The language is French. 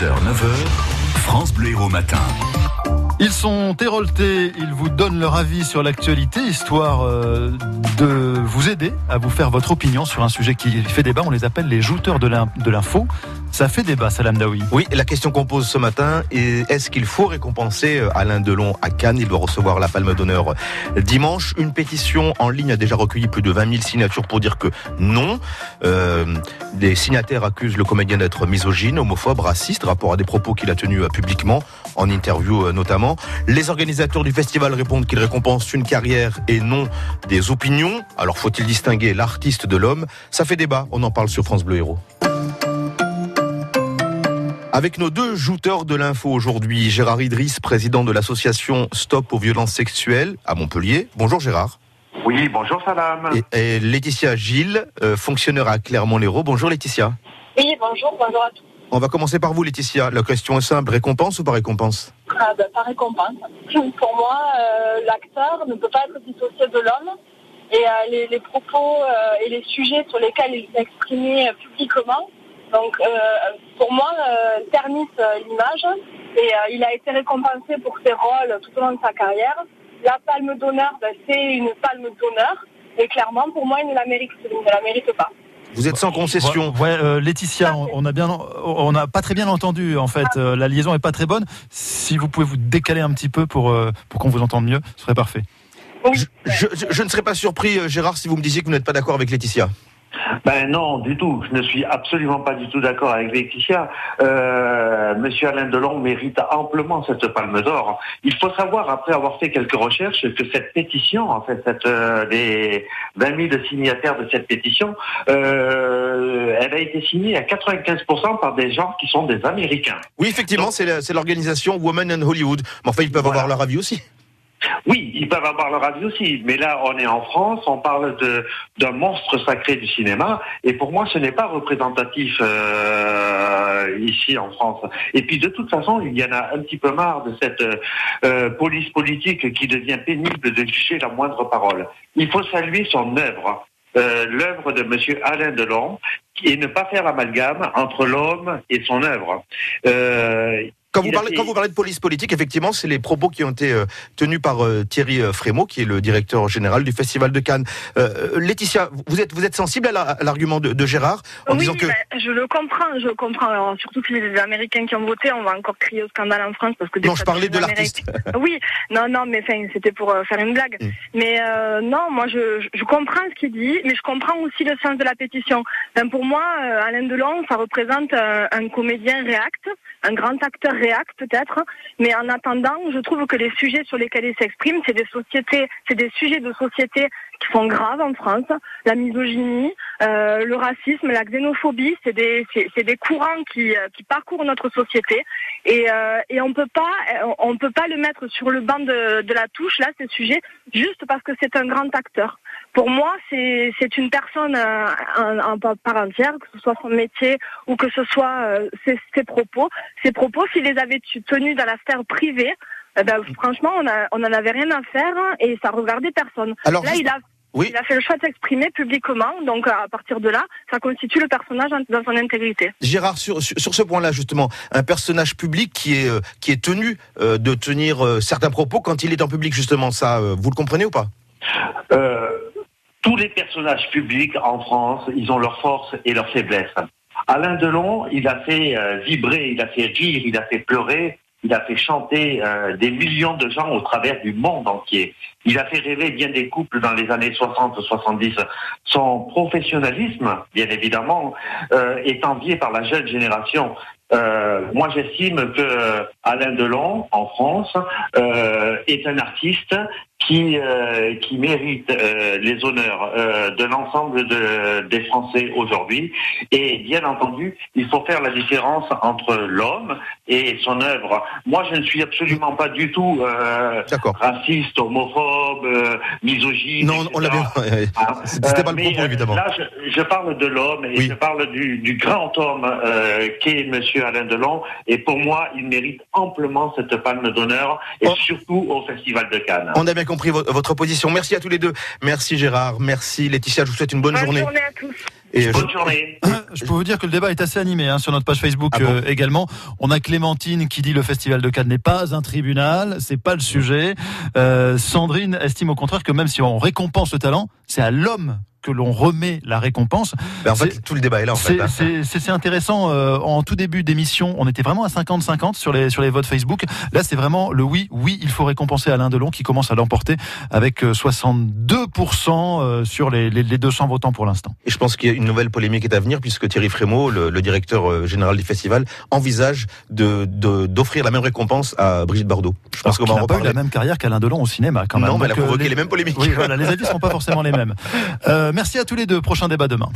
6h, 9h, France Bleu Héros Matin. Ils sont héroltés, ils vous donnent leur avis sur l'actualité, histoire euh, de vous aider à vous faire votre opinion sur un sujet qui fait débat. On les appelle les jouteurs de l'info. Ça fait débat, Salam Daoui. Oui, la question qu'on pose ce matin est est-ce qu'il faut récompenser euh, Alain Delon à Cannes? Il doit recevoir la Palme d'honneur dimanche. Une pétition en ligne a déjà recueilli plus de 20 000 signatures pour dire que non. Euh, des signataires accusent le comédien d'être misogyne, homophobe, raciste, rapport à des propos qu'il a tenus publiquement, en interview notamment. Les organisateurs du festival répondent qu'ils récompensent une carrière et non des opinions. Alors faut-il distinguer l'artiste de l'homme? Ça fait débat, on en parle sur France Bleu Héros. Avec nos deux jouteurs de l'info aujourd'hui, Gérard Idriss, président de l'association Stop aux violences sexuelles à Montpellier. Bonjour Gérard. Oui, bonjour Salam. Et, Laetitia Gilles, euh, fonctionnaire à Clermont-Lérault. Bonjour Laetitia. Oui, bonjour, bonjour à tous. On va commencer par vous Laetitia. La question est simple, récompense ou pas récompense? Ben, Pas récompense. Pour moi, euh, l'acteur ne peut pas être dissocié de l'homme. Et euh, les, propos euh, et les sujets sur lesquels il s'est exprimé publiquement, donc pour moi, ternissent l'image. Et il a été récompensé pour ses rôles tout au long de sa carrière. La palme d'honneur, ben, c'est une palme d'honneur. Et clairement, pour moi, il ne la mérite, il ne la mérite pas. Vous êtes sans concession. Ouais, euh, Laetitia, on, a bien, on n'a pas très bien entendu en fait. Euh, la liaison est pas très bonne. Si vous pouvez vous décaler un petit peu pour euh, pour qu'on vous entende mieux, ce serait parfait. je, ne serais pas surpris, Gérard, si vous me disiez que vous n'êtes pas d'accord avec Laetitia. Ben non, du tout. Je ne suis absolument pas du tout d'accord avec Laetitia. Euh, Monsieur Alain Delon mérite amplement cette palme d'or. Il faut savoir, après avoir fait quelques recherches, que cette pétition, en fait, cette, euh, les 20 000 signataires de cette pétition, euh, elle a été signée à 95% par des gens qui sont des Américains. Oui, effectivement, c'est l'organisation Women in Hollywood. Mais enfin, ils peuvent avoir leur avis aussi. Oui, ils peuvent avoir leur avis aussi, mais là, on est en France, on parle d'un monstre sacré du cinéma, et pour moi, ce n'est pas représentatif euh, ici en France. Et puis, de toute façon, il y en a un petit peu marre de cette euh, police politique qui devient pénible de juger la moindre parole. Il faut saluer son œuvre. Euh, l'œuvre de M. Alain Delon et ne pas faire amalgame entre l'homme et son œuvre. Euh, quand vous, parlez, quand vous parlez de police politique, effectivement, c'est les propos qui ont été euh, tenus par euh, Thierry euh, Frémaux, qui est le directeur général du Festival de Cannes. Laetitia, vous êtes, vous êtes sensible à l'argument de, Gérard en disant que... Ben, je le comprends, je comprends. Alors, surtout que les Américains qui ont voté, on va encore crier au scandale en France parce que... Non, je parlais de l'artiste. oui, non, non, mais c'était pour faire une blague. Mm. Mais non, moi, je, je comprends ce qu'il dit, mais je comprends aussi le sens de la pétition. pour moi, Alain Delon, ça représente un comédien réacte, un grand acteur réac peut-être, mais en attendant, je trouve que les sujets sur lesquels il s'exprime, c'est des sociétés, c'est des sujets de société qui sont graves en France. La misogynie, euh, le racisme, la xénophobie, c'est des, c'est, des courants qui, euh, qui parcourent notre société et, euh, et on peut pas, on peut pas le mettre sur le banc de, de la touche là, ces sujets, juste parce que c'est un grand acteur. Pour moi, c'est, c'est une personne en, en, par entière, que ce soit son métier ou que ce soit ses, ses propos. Ses propos, s'il les avait tenus dans la sphère privée, eh ben, franchement, on n'en avait rien à faire et ça regardait personne. Alors, là, il a, il a fait le choix de s'exprimer publiquement, donc à partir de là, ça constitue le personnage dans son intégrité. Gérard, sur, sur ce point-là, justement, un personnage public qui est, euh, qui est tenu euh, de tenir euh, certains propos quand il est en public, justement, ça, vous le comprenez ou pas? Tous les personnages publics en France, ils ont leurs forces et leurs faiblesses. Alain Delon, il a fait vibrer, il a fait rire, il a fait pleurer, il a fait chanter euh, des millions de gens au travers du monde entier. Il a fait rêver bien des couples dans les années 60-70. Son professionnalisme, bien évidemment, euh, est envié par la jeune génération. Euh, moi, j'estime que Alain Delon, en France, est un artiste qui, euh, qui mérite euh, les honneurs euh, de l'ensemble de, des Français aujourd'hui. Et bien entendu, il faut faire la différence entre l'homme et son œuvre. Moi, je ne suis absolument pas du tout euh, raciste, homophobe, misogyne. Non, on l'a bien. Ah, C'était pas le propos, évidemment. Là, je, je, parle de l'homme et je parle du, du grand homme qu'est Monsieur Alain Delon. Et pour moi, il mérite amplement cette palme d'honneur et oh. surtout au Festival de Cannes. On a bien compris votre position. Merci à tous les deux. Merci Gérard, merci Laetitia, je vous souhaite une bonne, bonne journée. journée à tous. Et Bonne journée. Je peux vous dire que le débat est assez animé hein, sur notre page Facebook ah euh, également. On a Clémentine qui dit le festival de Cannes n'est pas un tribunal, c'est pas le sujet. Euh, Sandrine estime au contraire que même si on récompense le talent, c'est à l'homme que l'on remet la récompense. Ben, en fait, tout le débat est là. En fait, hein. c'est intéressant. Euh, en tout début d'émission, on était vraiment à 50-50 sur les sur les votes Facebook. Là, c'est vraiment le oui, oui, il faut récompenser Alain Delon qui commence à l'emporter avec 62% euh, euh, sur les, les, 200 votants pour l'instant. Et je pense qu'il y a une nouvelle polémique est à venir puisque Thierry Frémaux, le, directeur général du festival, envisage de d'offrir la même récompense à Brigitte Bardot. Je pense qu'on va en pas eu la même carrière qu'Alain Delon au cinéma quand même. Non, mais elle a provoqué les... mêmes polémiques. Oui, voilà, les avis sont pas forcément les mêmes. merci à tous les deux. Prochain débat demain.